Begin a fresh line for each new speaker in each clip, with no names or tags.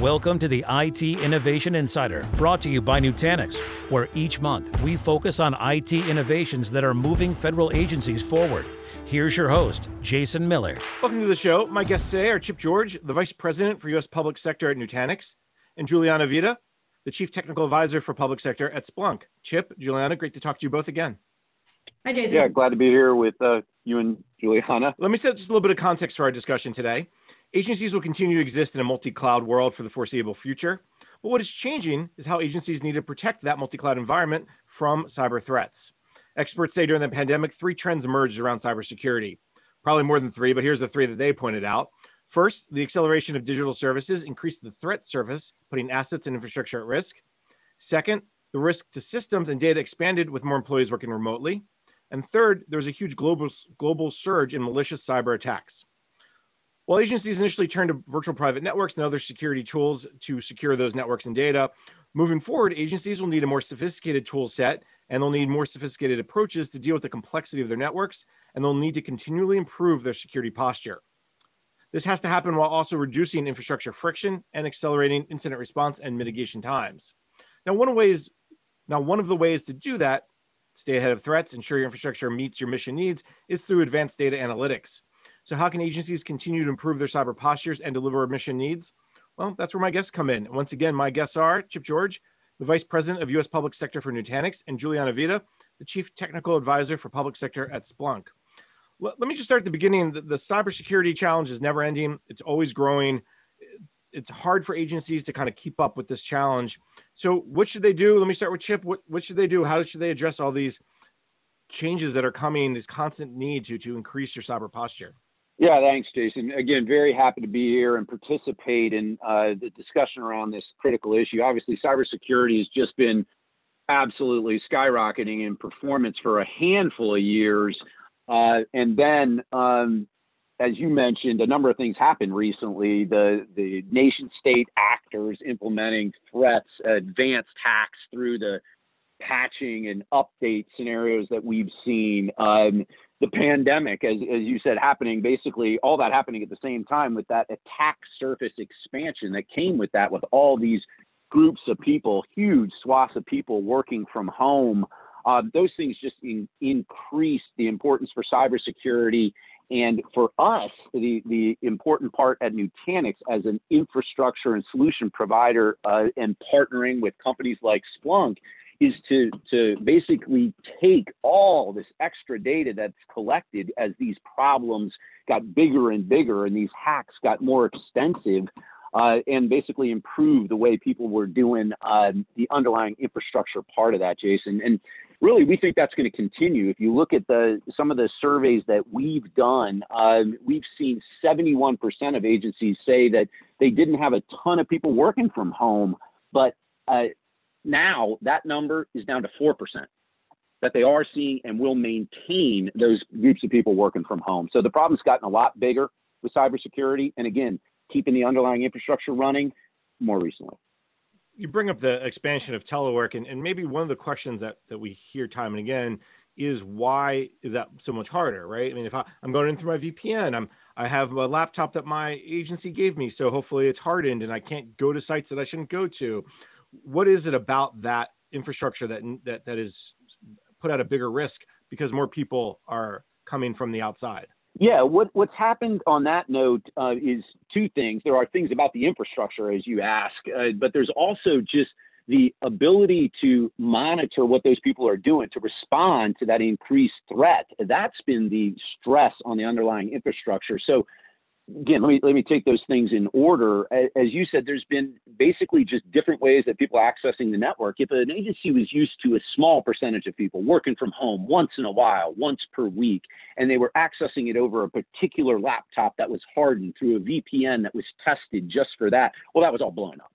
Welcome to the IT Innovation Insider, brought to you by Nutanix, where each month we focus on IT innovations that are moving federal agencies forward. Here's your host, Jason Miller.
Welcome to the show. My guests today are Chip George, the Vice President for U.S. Public Sector at Nutanix, and Juliana Vida, the Chief Technical Advisor for Public Sector at Splunk. Chip, Juliana, great to talk to you both again.
Hi, Jason.
Yeah, glad to be here with uh, you and Juliana.
Let me set just a little bit of context for our discussion today. Agencies will continue to exist in a multi cloud world for the foreseeable future. But what is changing is how agencies need to protect that multi cloud environment from cyber threats. Experts say during the pandemic, three trends emerged around cybersecurity. Probably more than three, but here's the three that they pointed out. First, the acceleration of digital services increased the threat surface, putting assets and infrastructure at risk. Second, the risk to systems and data expanded with more employees working remotely. And third, there was a huge global, global surge in malicious cyber attacks. While agencies initially turned to virtual private networks and other security tools to secure those networks and data, moving forward, agencies will need a more sophisticated tool set and they'll need more sophisticated approaches to deal with the complexity of their networks, and they'll need to continually improve their security posture. This has to happen while also reducing infrastructure friction and accelerating incident response and mitigation times. Now, one of ways, now one of the ways to do that, stay ahead of threats, ensure your infrastructure meets your mission needs, is through advanced data analytics. So, how can agencies continue to improve their cyber postures and deliver mission needs? Well, that's where my guests come in. Once again, my guests are Chip George, the Vice President of U.S. Public Sector for Nutanix, and Juliana Vida, the Chief Technical Advisor for Public Sector at Splunk. Let, let me just start at the beginning. The, the cybersecurity challenge is never ending, it's always growing. It's hard for agencies to kind of keep up with this challenge. So, what should they do? Let me start with Chip. What, what should they do? How should they address all these changes that are coming, this constant need to, to increase your cyber posture?
Yeah, thanks, Jason. Again, very happy to be here and participate in uh, the discussion around this critical issue. Obviously, cybersecurity has just been absolutely skyrocketing in performance for a handful of years. Uh, and then, um, as you mentioned, a number of things happened recently. The the nation state actors implementing threats, advanced hacks through the patching and update scenarios that we've seen. Um, the pandemic, as, as you said, happening basically all that happening at the same time with that attack surface expansion that came with that, with all these groups of people, huge swaths of people working from home. Uh, those things just in, increase the importance for cybersecurity. And for us, the, the important part at Nutanix as an infrastructure and solution provider uh, and partnering with companies like Splunk is to to basically take all this extra data that's collected as these problems got bigger and bigger and these hacks got more extensive uh, and basically improve the way people were doing uh, the underlying infrastructure part of that jason. And really we think that's going to continue. If you look at the some of the surveys that we've done uh, we've seen 71% of agencies say that they didn't have a ton of people working from home but uh, now that number is down to 4% that they are seeing and will maintain those groups of people working from home. So the problem's gotten a lot bigger with cybersecurity. And again, keeping the underlying infrastructure running more recently.
You bring up the expansion of telework, and, and maybe one of the questions that, that we hear time and again is why is that so much harder, right? I mean, if I, am going in through my VPN, I'm I have a laptop that my agency gave me, so hopefully it's hardened and I can't go to sites that I shouldn't go to what is it about that infrastructure that that that is put at a bigger risk because more people are coming from the outside?
Yeah, what, what's happened on that note uh, is two things. There are things about the infrastructure, as you ask, uh, but there's also just the ability to monitor what those people are doing to respond to that increased threat. That's been the stress on the underlying infrastructure. So again, let me let me take those things in order. As you said, there's been basically just different ways that people are accessing the network. If an agency was used to a small percentage of people working from home once in a while, once per week, and they were accessing it over a particular laptop that was hardened through a VPN that was tested just for that, well, that was all blown up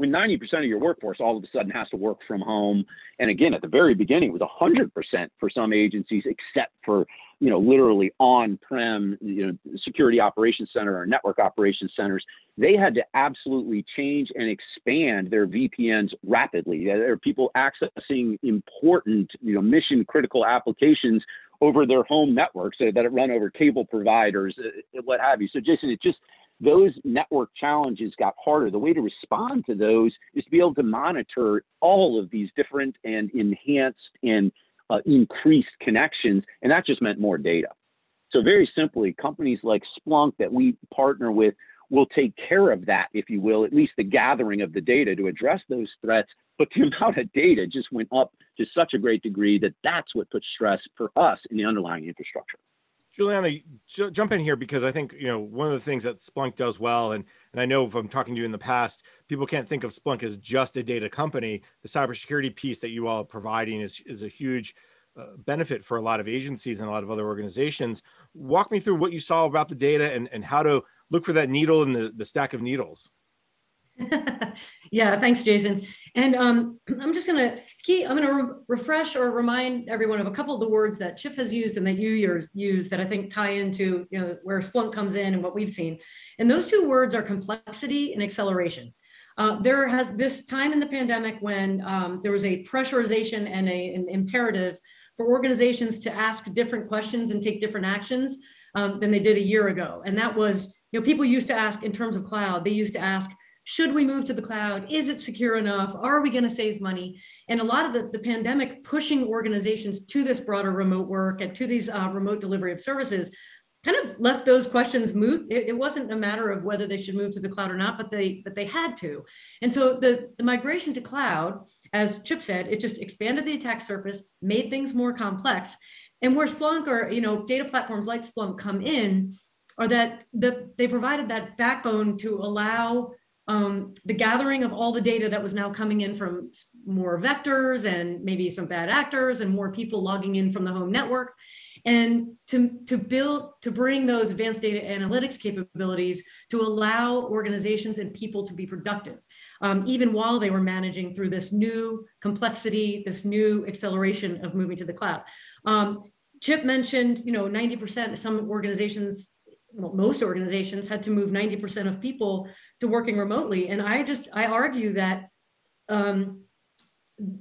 when 90% of your workforce all of a sudden has to work from home. And again at the very beginning it was 100% for some agencies except for you know literally on-prem you know security operations center or network operations centers. They had to absolutely change and expand their vpns rapidly. There are people accessing important you know mission critical applications over their home networks that run over cable providers uh, what have you. So jason it just those network challenges got harder. The way to respond to those is to be able to monitor all of these different and enhanced and uh, increased connections, and that just meant more data. So very simply, companies like Splunk that we partner with will take care of that, if you will, at least the gathering of the data to address those threats. But the amount of data just went up to such a great degree that that's what puts stress for us in the underlying infrastructure.
Juliana, j- jump in here because I think you know one of the things that Splunk does well, and and I know if I'm talking to you in the past, people can't think of Splunk as just a data company. The cybersecurity piece that you all are providing is is a huge uh, benefit for a lot of agencies and a lot of other organizations. Walk me through what you saw about the data and and how to look for that needle in the the stack of needles.
yeah, thanks, Jason. And um, I'm just going to key, I'm going to re- refresh or remind everyone of a couple of the words that Chip has used and that you use that I think tie into you know where Splunk comes in and what we've seen. And those two words are complexity and acceleration. Uh, there has this time in the pandemic when um, there was a pressurization and a, an imperative for organizations to ask different questions and take different actions um, than they did a year ago. And that was, you know, people used to ask in terms of cloud, they used to ask, should we move to the cloud? Is it secure enough? Are we going to save money? And a lot of the, the pandemic pushing organizations to this broader remote work and to these uh, remote delivery of services kind of left those questions moot. It, it, wasn't a matter of whether they should move to the cloud or not, but they but they had to. And so the, the migration to cloud, as Chip said, it just expanded the attack surface, made things more complex. And where Splunk or you know data platforms like Splunk come in, are that the, they provided that backbone to allow um, the gathering of all the data that was now coming in from more vectors and maybe some bad actors and more people logging in from the home network. And to, to build to bring those advanced data analytics capabilities to allow organizations and people to be productive um, even while they were managing through this new complexity this new acceleration of moving to the cloud. Um, chip mentioned you know 90% of some organizations well, most organizations had to move 90% of people to working remotely. And I just, I argue that um,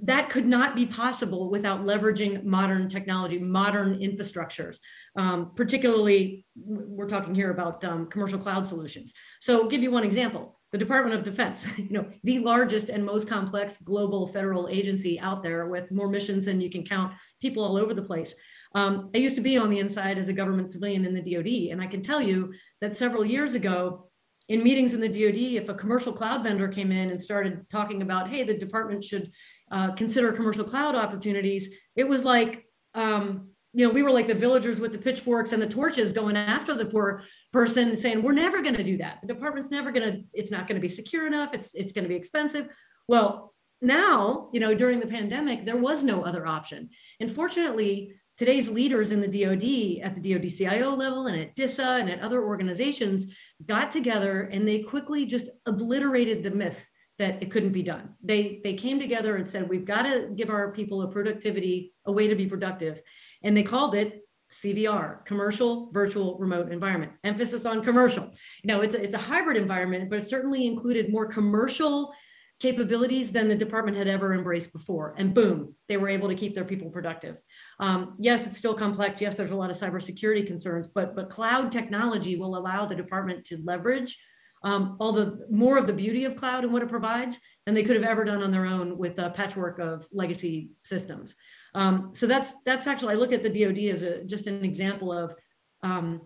that could not be possible without leveraging modern technology, modern infrastructures. Um, particularly, we're talking here about um, commercial cloud solutions. So, give you one example: the Department of Defense, you know, the largest and most complex global federal agency out there, with more missions than you can count, people all over the place. Um, I used to be on the inside as a government civilian in the DoD, and I can tell you that several years ago, in meetings in the DoD, if a commercial cloud vendor came in and started talking about, hey, the department should uh, consider commercial cloud opportunities, it was like, um, you know, we were like the villagers with the pitchforks and the torches going after the poor person, saying, we're never going to do that. The department's never going to. It's not going to be secure enough. It's it's going to be expensive. Well, now, you know, during the pandemic, there was no other option. And fortunately, today's leaders in the DoD at the DoD CIO level and at DISA and at other organizations got together and they quickly just obliterated the myth that it couldn't be done. They they came together and said we've got to give our people a productivity, a way to be productive, and they called it CVR, commercial virtual remote environment. Emphasis on commercial. You know, it's a, it's a hybrid environment, but it certainly included more commercial capabilities than the department had ever embraced before. And boom, they were able to keep their people productive. Um, yes, it's still complex. Yes, there's a lot of cybersecurity concerns, but, but cloud technology will allow the department to leverage um, all the more of the beauty of cloud and what it provides than they could have ever done on their own with a patchwork of legacy systems. Um, so that's that's actually I look at the DoD as a just an example of um,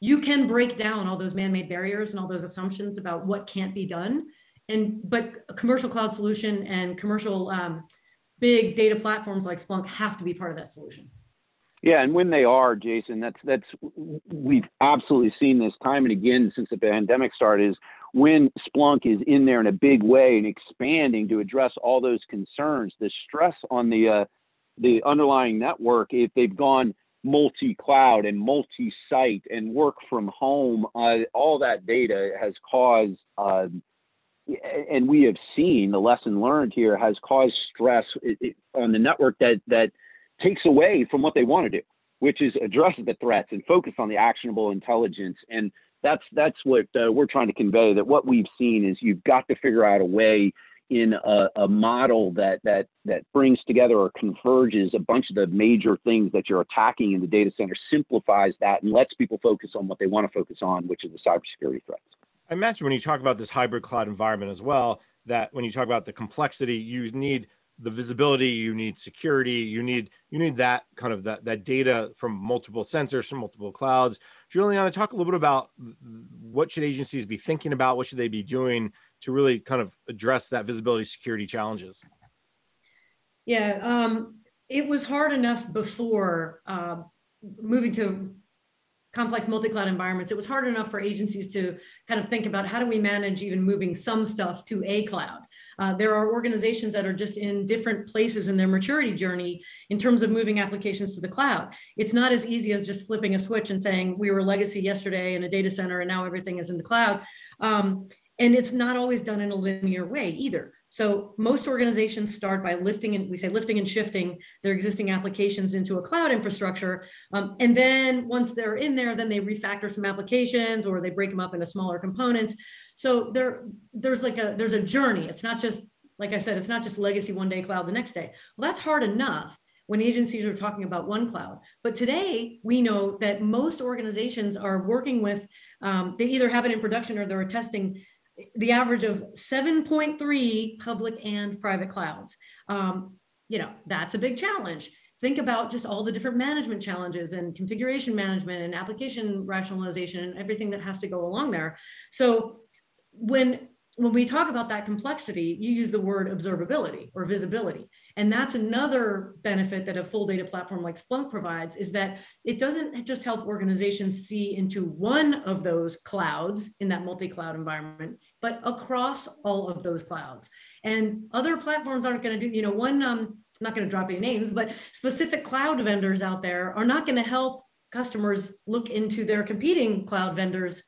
you can break down all those man-made barriers and all those assumptions about what can't be done and but a commercial cloud solution and commercial um, big data platforms like Splunk have to be part of that solution.
Yeah, and when they are, Jason, that's that's we've absolutely seen this time and again since the pandemic started. Is when Splunk is in there in a big way and expanding to address all those concerns, the stress on the uh, the underlying network, if they've gone multi-cloud and multi-site and work from home, uh, all that data has caused uh, and we have seen the lesson learned here has caused stress on the network that that takes away from what they want to do, which is address the threats and focus on the actionable intelligence. And that's that's what uh, we're trying to convey. That what we've seen is you've got to figure out a way in a, a, model that that that brings together or converges a bunch of the major things that you're attacking in the data center, simplifies that, and lets people focus on what they want to focus on, which is the cybersecurity threats.
I imagine when you talk about this hybrid cloud environment as well, that when you talk about the complexity, you need the visibility, you need security, you need you need that kind of that that data from multiple sensors from multiple clouds. Juliana, talk a little bit about what should agencies be thinking about, what should they be doing to really kind of address that visibility security challenges.
Yeah, um, it was hard enough before uh, moving to complex multi-cloud environments, it was hard enough for agencies to kind of think about how do we manage even moving some stuff to a cloud. Uh, there are organizations that are just in different places in their maturity journey in terms of moving applications to the cloud. It's not as easy as just flipping a switch and saying we were legacy yesterday in a data center and now everything is in the cloud. Um, and it's not always done in a linear way either. So most organizations start by lifting and we say lifting and shifting their existing applications into a cloud infrastructure. Um, and then once they're in there, then they refactor some applications or they break them up into smaller components. So there, there's like a, there's a journey. It's not just, like I said, it's not just legacy one day cloud the next day. Well, that's hard enough when agencies are talking about one cloud. But today we know that most organizations are working with, um, they either have it in production or they're testing the average of 7.3 public and private clouds. Um, you know, that's a big challenge. Think about just all the different management challenges and configuration management and application rationalization and everything that has to go along there. So when when we talk about that complexity, you use the word observability or visibility. And that's another benefit that a full data platform like Splunk provides is that it doesn't just help organizations see into one of those clouds in that multi-cloud environment, but across all of those clouds. And other platforms aren't going to do, you know, one, um, I'm not going to drop any names, but specific cloud vendors out there are not going to help customers look into their competing cloud vendors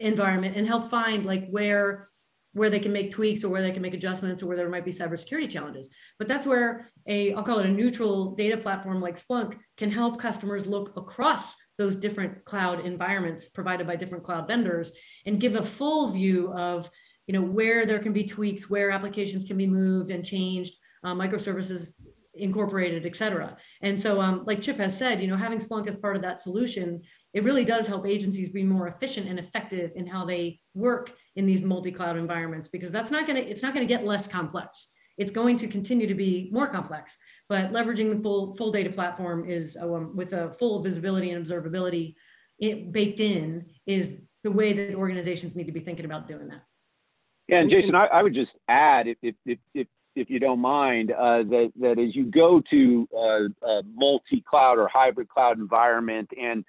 environment and help find like where where they can make tweaks or where they can make adjustments or where there might be cybersecurity challenges. But that's where a, I'll call it a neutral data platform like Splunk can help customers look across those different cloud environments provided by different cloud vendors and give a full view of you know, where there can be tweaks, where applications can be moved and changed, uh, microservices incorporated, et cetera. And so, um, like Chip has said, you know, having Splunk as part of that solution, it really does help agencies be more efficient and effective in how they work in these multi-cloud environments, because that's not going to, it's not going to get less complex. It's going to continue to be more complex, but leveraging the full, full data platform is um, with a full visibility and observability it baked in is the way that organizations need to be thinking about doing that.
Yeah, and Jason, I, I would just add, if, if, if, if you don't mind, uh, that, that as you go to uh, a multi-cloud or hybrid cloud environment, and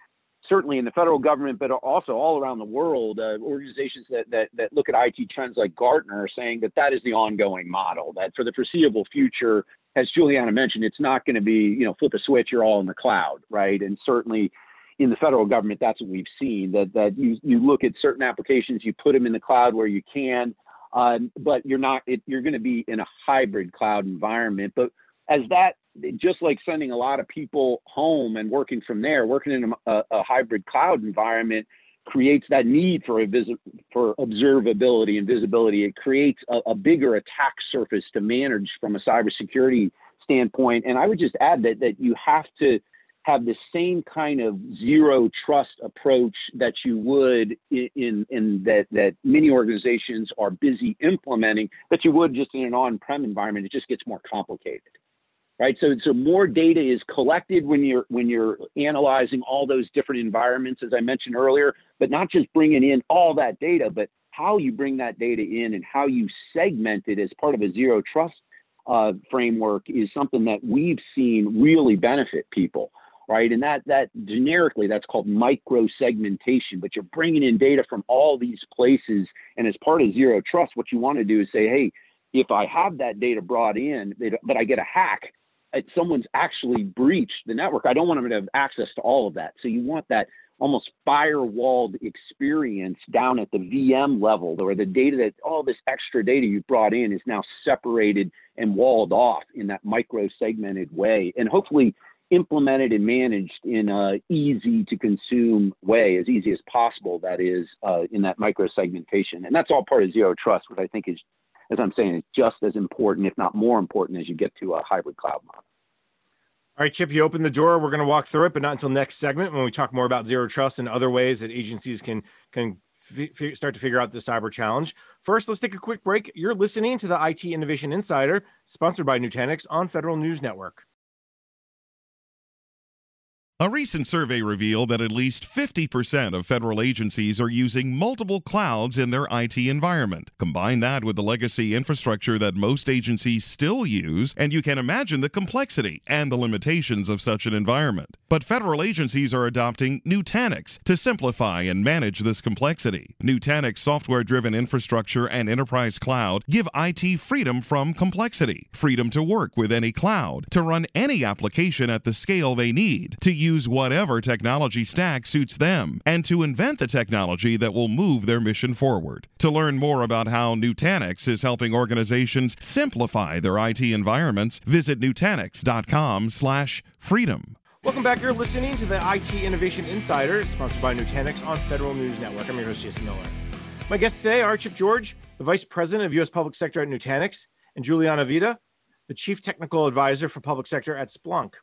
certainly in the federal government, but also all around the world, uh, organizations that, that, that look at IT trends like Gartner are saying that that is the ongoing model, that for the foreseeable future, as Juliana mentioned, it's not going to be, you know, flip a switch, you're all in the cloud, right? And certainly in the federal government, that's what we've seen, that, that you, you look at certain applications, you put them in the cloud where you can, um, but you're not. It, you're going to be in a hybrid cloud environment. But as that, just like sending a lot of people home and working from there, working in a, a hybrid cloud environment creates that need for a visit for observability and visibility. It creates a, a bigger attack surface to manage from a cybersecurity standpoint. And I would just add that that you have to have the same kind of zero trust approach that you would in, in, in, that, that many organizations are busy implementing that you would just in an on-prem environment. It just gets more complicated, right? So, so more data is collected when you're when you're analyzing all those different environments, as I mentioned earlier, but not just bringing in all that data, but how you bring that data in and how you segment it as part of a zero trust uh, framework is something that we've seen really benefit people right? And that that generically that's called micro segmentation. But you're bringing in data from all these places, and as part of zero trust, what you want to do is say, hey, if I have that data brought in, but I get a hack, someone's actually breached the network. I don't want them to have access to all of that. So you want that almost firewalled experience down at the VM level, where the data that all this extra data you brought in is now separated and walled off in that micro segmented way. And hopefully implemented and managed in a easy to consume way, as easy as possible. That is uh, in that micro segmentation, and that's all part of zero trust, which I think is, as I'm saying, is just as important, if not more important, as you get to a hybrid cloud model.
All right, Chip, you open the door. We're going to walk through it, but not until next segment when we talk more about zero trust and other ways that agencies can can start to figure out the cyber challenge. First, let's take a quick break. You're listening to the IT Innovation Insider, sponsored by Nutanix on Federal News Network.
A recent survey revealed that at least 50% of federal agencies are using multiple clouds in their IT environment. Combine that with the legacy infrastructure that most agencies still use, and you can imagine the complexity and the limitations of such an environment. But federal agencies are adopting Nutanix to simplify and manage this complexity. Nutanix software driven infrastructure and enterprise cloud give IT freedom from complexity, freedom to work with any cloud, to run any application at the scale they need, to use whatever technology stack suits them and to invent the technology that will move their mission forward. To learn more about how Nutanix is helping organizations simplify their IT environments, visit nutanix.com/freedom.
Welcome back. You're listening to the IT Innovation Insider, sponsored by Nutanix on Federal News Network. I'm your host, Jason Miller. My guests today are Chip George, the Vice President of U.S. Public Sector at Nutanix, and Juliana Vida, the Chief Technical Advisor for Public Sector at Splunk.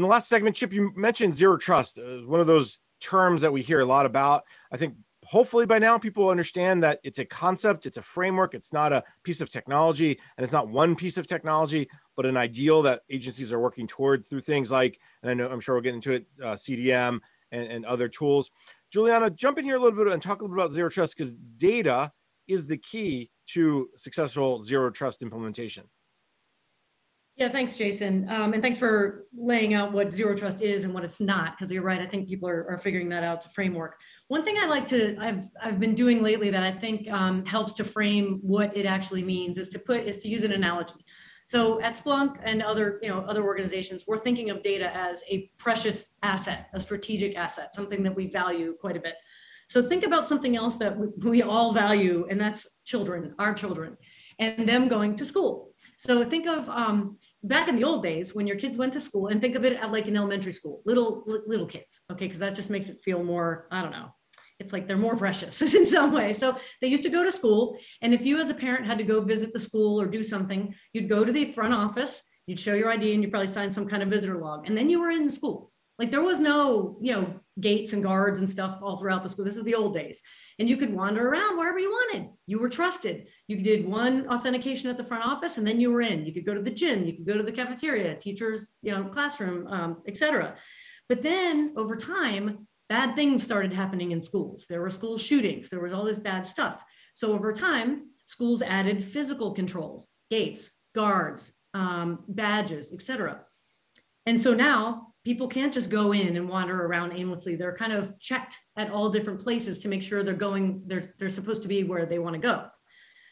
In the last segment, Chip, you mentioned zero trust, uh, one of those terms that we hear a lot about. I think hopefully by now people understand that it's a concept, it's a framework, it's not a piece of technology, and it's not one piece of technology, but an ideal that agencies are working toward through things like, and I know I'm sure we'll get into it, uh, CDM and, and other tools. Juliana, jump in here a little bit and talk a little bit about zero trust because data is the key to successful zero trust implementation.
Yeah, thanks, Jason. Um, and thanks for laying out what zero trust is and what it's not, because you're right. I think people are, are figuring that out. A framework. One thing I like to, I've, I've been doing lately that I think um, helps to frame what it actually means is to put, is to use an analogy. So at Splunk and other, you know, other organizations, we're thinking of data as a precious asset, a strategic asset, something that we value quite a bit. So think about something else that we all value, and that's children, our children, and them going to school so think of um, back in the old days when your kids went to school and think of it at like an elementary school, little, little kids. Okay. Cause that just makes it feel more, I don't know. It's like they're more precious in some way. So they used to go to school. And if you as a parent had to go visit the school or do something, you'd go to the front office, you'd show your ID and you probably sign some kind of visitor log. And then you were in the school. Like there was no, you know, gates and guards and stuff all throughout the school. This is the old days. And you could wander around wherever you wanted. You were trusted. You did one authentication at the front office and then you were in. You could go to the gym, you could go to the cafeteria, teachers, you know, classroom, um, etc. But then over time, bad things started happening in schools. There were school shootings, there was all this bad stuff. So over time, schools added physical controls, gates, guards, um, badges, etc. And so now people can't just go in and wander around aimlessly. They're kind of checked at all different places to make sure they're going, they're, they're supposed to be where they want to go.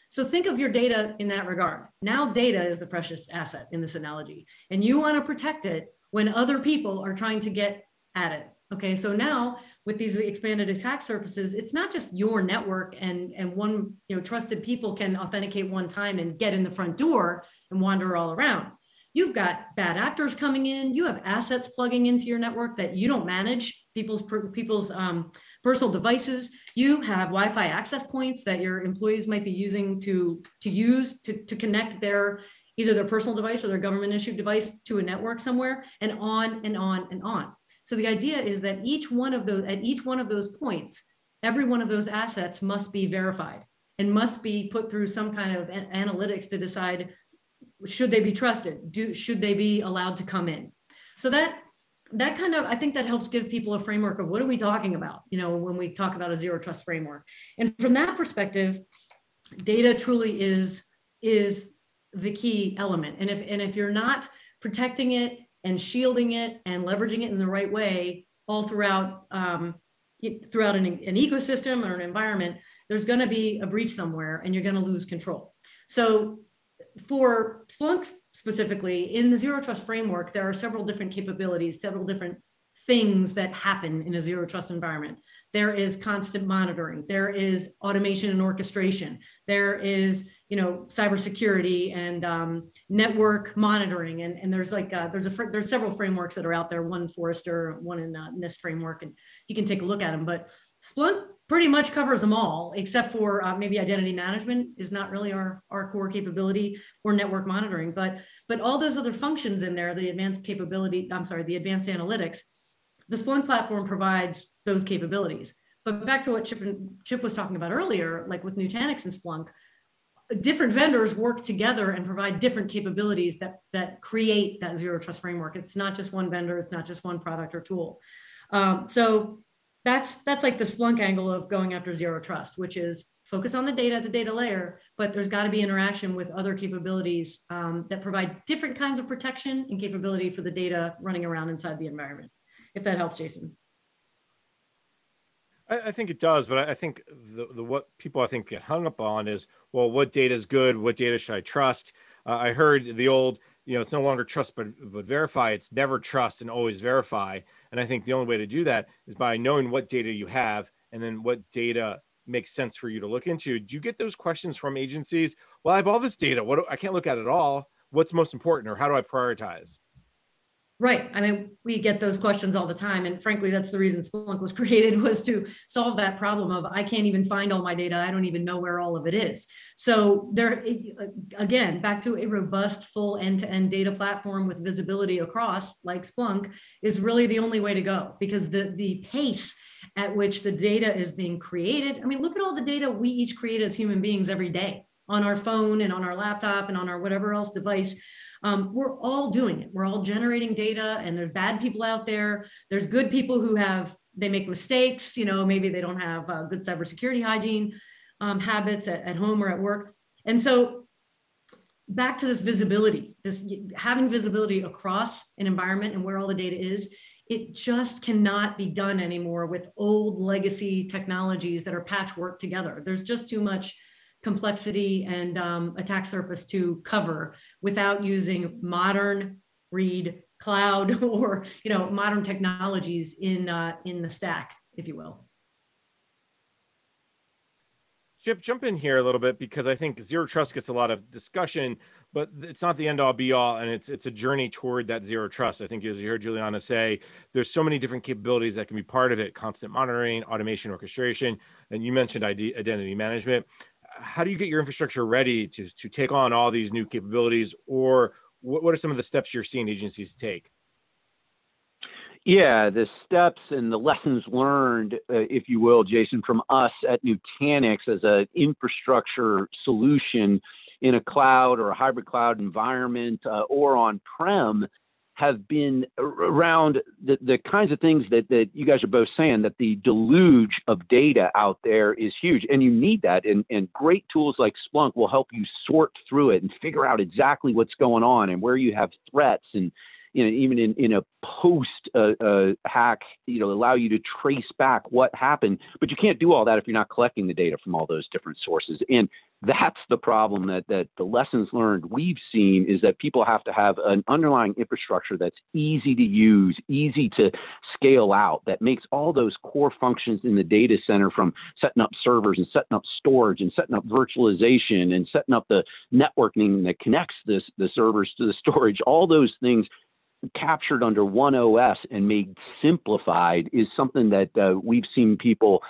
So think of your data in that regard. Now data is the precious asset in this analogy, and you want to protect it when other people are trying to get at it. Okay, so now with these expanded attack surfaces, it's not just your network and, and one, you know, trusted people can authenticate one time and get in the front door and wander all around. You've got bad actors coming in. You have assets plugging into your network that you don't manage people's people's um, personal devices. You have Wi-Fi access points that your employees might be using to to use to, to connect their either their personal device or their government issued device to a network somewhere, and on and on and on. So the idea is that each one of those at each one of those points, every one of those assets must be verified and must be put through some kind of analytics to decide should they be trusted? Do should they be allowed to come in? So that that kind of I think that helps give people a framework of what are we talking about, you know, when we talk about a zero trust framework. And from that perspective, data truly is is the key element. And if and if you're not protecting it and shielding it and leveraging it in the right way all throughout um, throughout an, an ecosystem or an environment, there's going to be a breach somewhere and you're going to lose control. So for Splunk specifically, in the zero trust framework, there are several different capabilities, several different things that happen in a zero trust environment. There is constant monitoring. There is automation and orchestration. There is, you know, cybersecurity and um, network monitoring. And, and there's like, uh, there's a, there's several frameworks that are out there, one Forrester, one in uh, NIST framework, and you can take a look at them. But Splunk pretty much covers them all, except for uh, maybe identity management is not really our, our core capability or network monitoring. But, but all those other functions in there, the advanced capability, I'm sorry, the advanced analytics, the Splunk platform provides those capabilities. But back to what Chip, Chip was talking about earlier, like with Nutanix and Splunk, different vendors work together and provide different capabilities that that create that zero trust framework. It's not just one vendor, it's not just one product or tool. Um, so that's that's like the Splunk angle of going after zero trust, which is focus on the data at the data layer, but there's got to be interaction with other capabilities um, that provide different kinds of protection and capability for the data running around inside the environment. If that helps, Jason.
I, think it does, but I, I think the, the what people I think get hung up on is well, what data is good? What data should I trust? Uh, I heard the old, you know, it's no longer trust but but verify. It's never trust and always verify. And I think the only way to do that is by knowing what data you have and then what data makes sense for you to look into. Do you get those questions from agencies? Well, I have all this data. What do, I can't look at it all. What's most important, or how do I prioritize?
Right. I mean, we get those questions all the time. And frankly, that's the reason Splunk was created was to solve that problem of I can't even find all my data. I don't even know where all of it is. So there, again, back to a robust, full end-to-end data platform with visibility across like Splunk is really the only way to go because the, the pace at which the data is being created. I mean, look at all the data we each create as human beings every day on our phone and on our laptop and on our whatever else device um, we're all doing it. We're all generating data, and there's bad people out there. There's good people who have they make mistakes. You know, maybe they don't have uh, good cybersecurity hygiene um, habits at, at home or at work, and so back to this visibility, this having visibility across an environment and where all the data is. It just cannot be done anymore with old legacy technologies that are patchwork together. There's just too much complexity and um, attack surface to cover without using modern read cloud or you know modern technologies in uh, in the stack if you will
Chip, jump in here a little bit because I think zero trust gets a lot of discussion, but it's not the end all be all, and it's it's a journey toward that zero trust. I think as you heard Juliana say, there's so many different capabilities that can be part of it: constant monitoring, automation, orchestration, and you mentioned ID, identity management how do you get your infrastructure ready to to take on all these new capabilities? Or what, what are some of the steps you're seeing agencies take?
Yeah, the steps and the lessons learned, uh, if you will, Jason, from us at Nutanix as an infrastructure solution in a cloud or a hybrid cloud environment uh, or on prem have been around the, the kinds of things that, that you guys are both saying that the deluge of data out there is huge and you need that and, and great tools like splunk will help you sort through it and figure out exactly what's going on and where you have threats and you know, even in, in a post uh, uh, hack, you know, allow you to trace back what happened. But you can't do all that if you're not collecting the data from all those different sources. And that's the problem that that the lessons learned we've seen is that people have to have an underlying infrastructure that's easy to use, easy to scale out, that makes all those core functions in the data center from setting up servers and setting up storage and setting up virtualization and setting up the networking that connects this the servers to the storage, all those things captured under one OS and made simplified is something that uh, we've seen people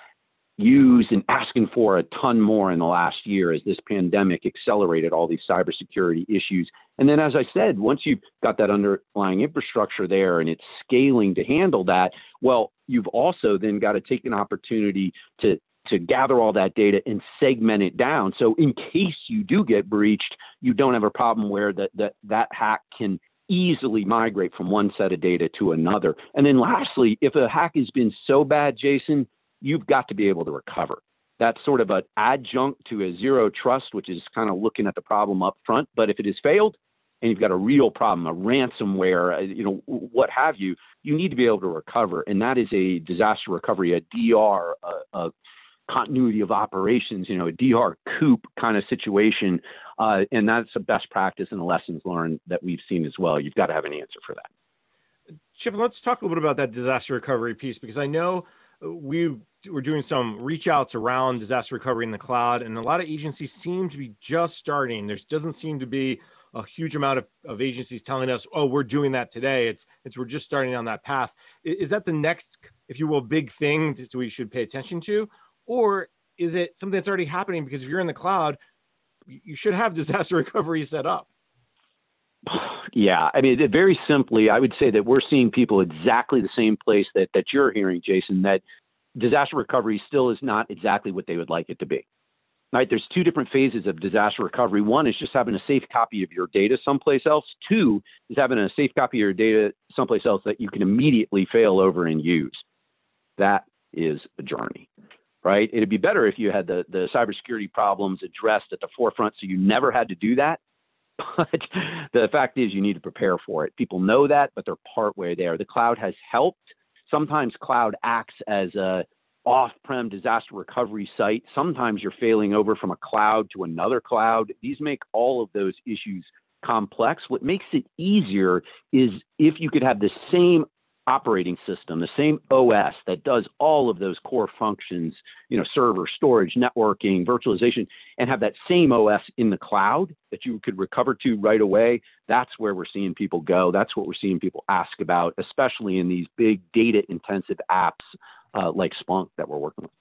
use and asking for a ton more in the last year as this pandemic accelerated all these cybersecurity issues. And then, as I said, once you've got that underlying infrastructure there and it's scaling to handle that, well, you've also then got to take an opportunity to to gather all that data and segment it down. So in case you do get breached, you don't have a problem where that that, that hack can easily migrate from one set of data to another. And then lastly, if a hack has been so bad, Jason, you've got to be able to recover. That's sort of an adjunct to a zero trust, which is kind of looking at the problem up front. But if it has failed and you've got a real problem, a ransomware, uh, you know, what have you, you need to be able to recover. And that is a disaster recovery, a DR, a, a continuity of operations, you know, a DR COOP kind of situation. Uh, and that's a best practice and the lessons learned that we've seen as well. You've got to have an answer for that.
Chip, let's talk a little bit about that disaster recovery piece because I know we were doing some reach outs around disaster recovery in the cloud, and a lot of agencies seem to be just starting. There doesn't seem to be a huge amount of, of agencies telling us, "Oh, we're doing that today." It's it's we're just starting on that path. Is that the next, if you will, big thing that we should pay attention to, or is it something that's already happening? Because if you're in the cloud, you should have disaster recovery set up.
Yeah, I mean, very simply, I would say that we're seeing people exactly the same place that that you're hearing, Jason. That disaster recovery still is not exactly what they would like it to be. Right? There's two different phases of disaster recovery. One is just having a safe copy of your data someplace else. Two is having a safe copy of your data someplace else that you can immediately fail over and use. That is a journey, right? It'd be better if you had the, the cybersecurity problems addressed at the forefront so you never had to do that. But the fact is, you need to prepare for it. People know that, but they're partway there. The cloud has helped. Sometimes cloud acts as a off-prem disaster recovery site. Sometimes you're failing over from a cloud to another cloud. These make all of those issues complex. What makes it easier is if you could have the same operating system, the same OS that does all of those core functions, you know, server, storage, networking, virtualization, and have that same OS in the cloud that you could recover to right away, that's where we're seeing people go. That's what we're seeing people ask about, especially in these big data intensive apps uh, like Splunk that we're working with.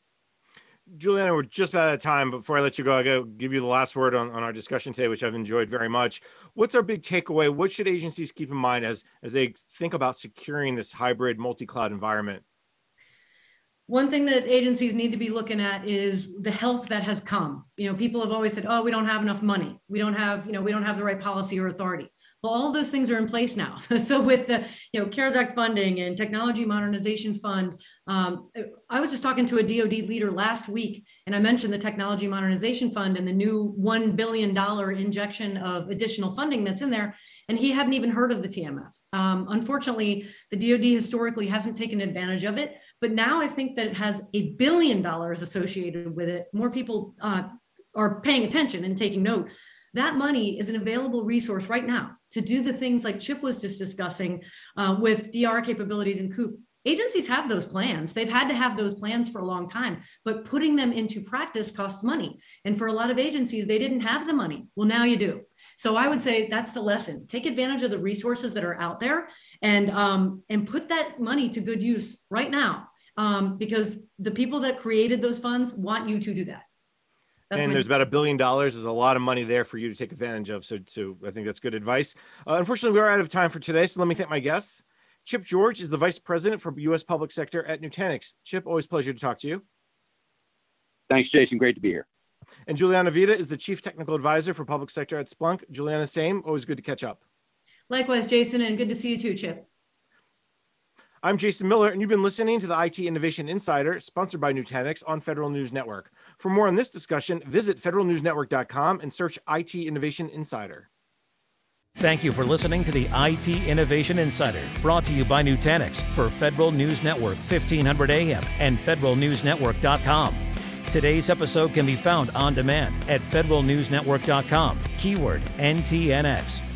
Juliana, we're just about out of time. Before I let you go, I got to give you the last word on, on our discussion today, which I've enjoyed very much. What's our big takeaway? What should agencies keep in mind as as they think about securing this hybrid multi-cloud environment?
One thing that agencies need to be looking at is the help that has come. You know, people have always said, "Oh, we don't have enough money. We don't have, you know, we don't have the right policy or authority." Well, all those things are in place now. so with the you know CARES Act funding and Technology Modernization Fund, um, I was just talking to a DoD leader last week, and I mentioned the Technology Modernization Fund and the new one billion dollar injection of additional funding that's in there, and he hadn't even heard of the TMF. Um, unfortunately, the DoD historically hasn't taken advantage of it, but now I think that it has a billion dollars associated with it. More people uh, are paying attention and taking note that money is an available resource right now to do the things like Chip was just discussing uh, with DR capabilities and COOP. Agencies have those plans. They've had to have those plans for a long time, but putting them into practice costs money. And for a lot of agencies, they didn't have the money. Well, now you do. So I would say that's the lesson. Take advantage of the resources that are out there and um, and put that money to good use right now, um, because the people that created those funds want you to do that.
That's and there's about a billion dollars. There's a lot of money there for you to take advantage of. So, so I think that's good advice. Uh, unfortunately, we are out of time for today. So let me thank my guests. Chip George is the vice president for U.S. Public Sector at Nutanix. Chip, always pleasure to talk to you.
Thanks, Jason. Great to be here.
And Juliana Vida is the chief technical advisor for public sector at Splunk. Juliana, same. Always good to catch up.
Likewise, Jason, and good to see you too, Chip.
I'm Jason Miller, and you've been listening to the IT Innovation Insider, sponsored by Nutanix on Federal News Network. For more on this discussion, visit federalnewsnetwork.com and search IT Innovation Insider.
Thank you for listening to the IT Innovation Insider, brought to you by Nutanix for Federal News Network 1500 AM and federalnewsnetwork.com. Today's episode can be found on demand at federalnewsnetwork.com, keyword NTNX.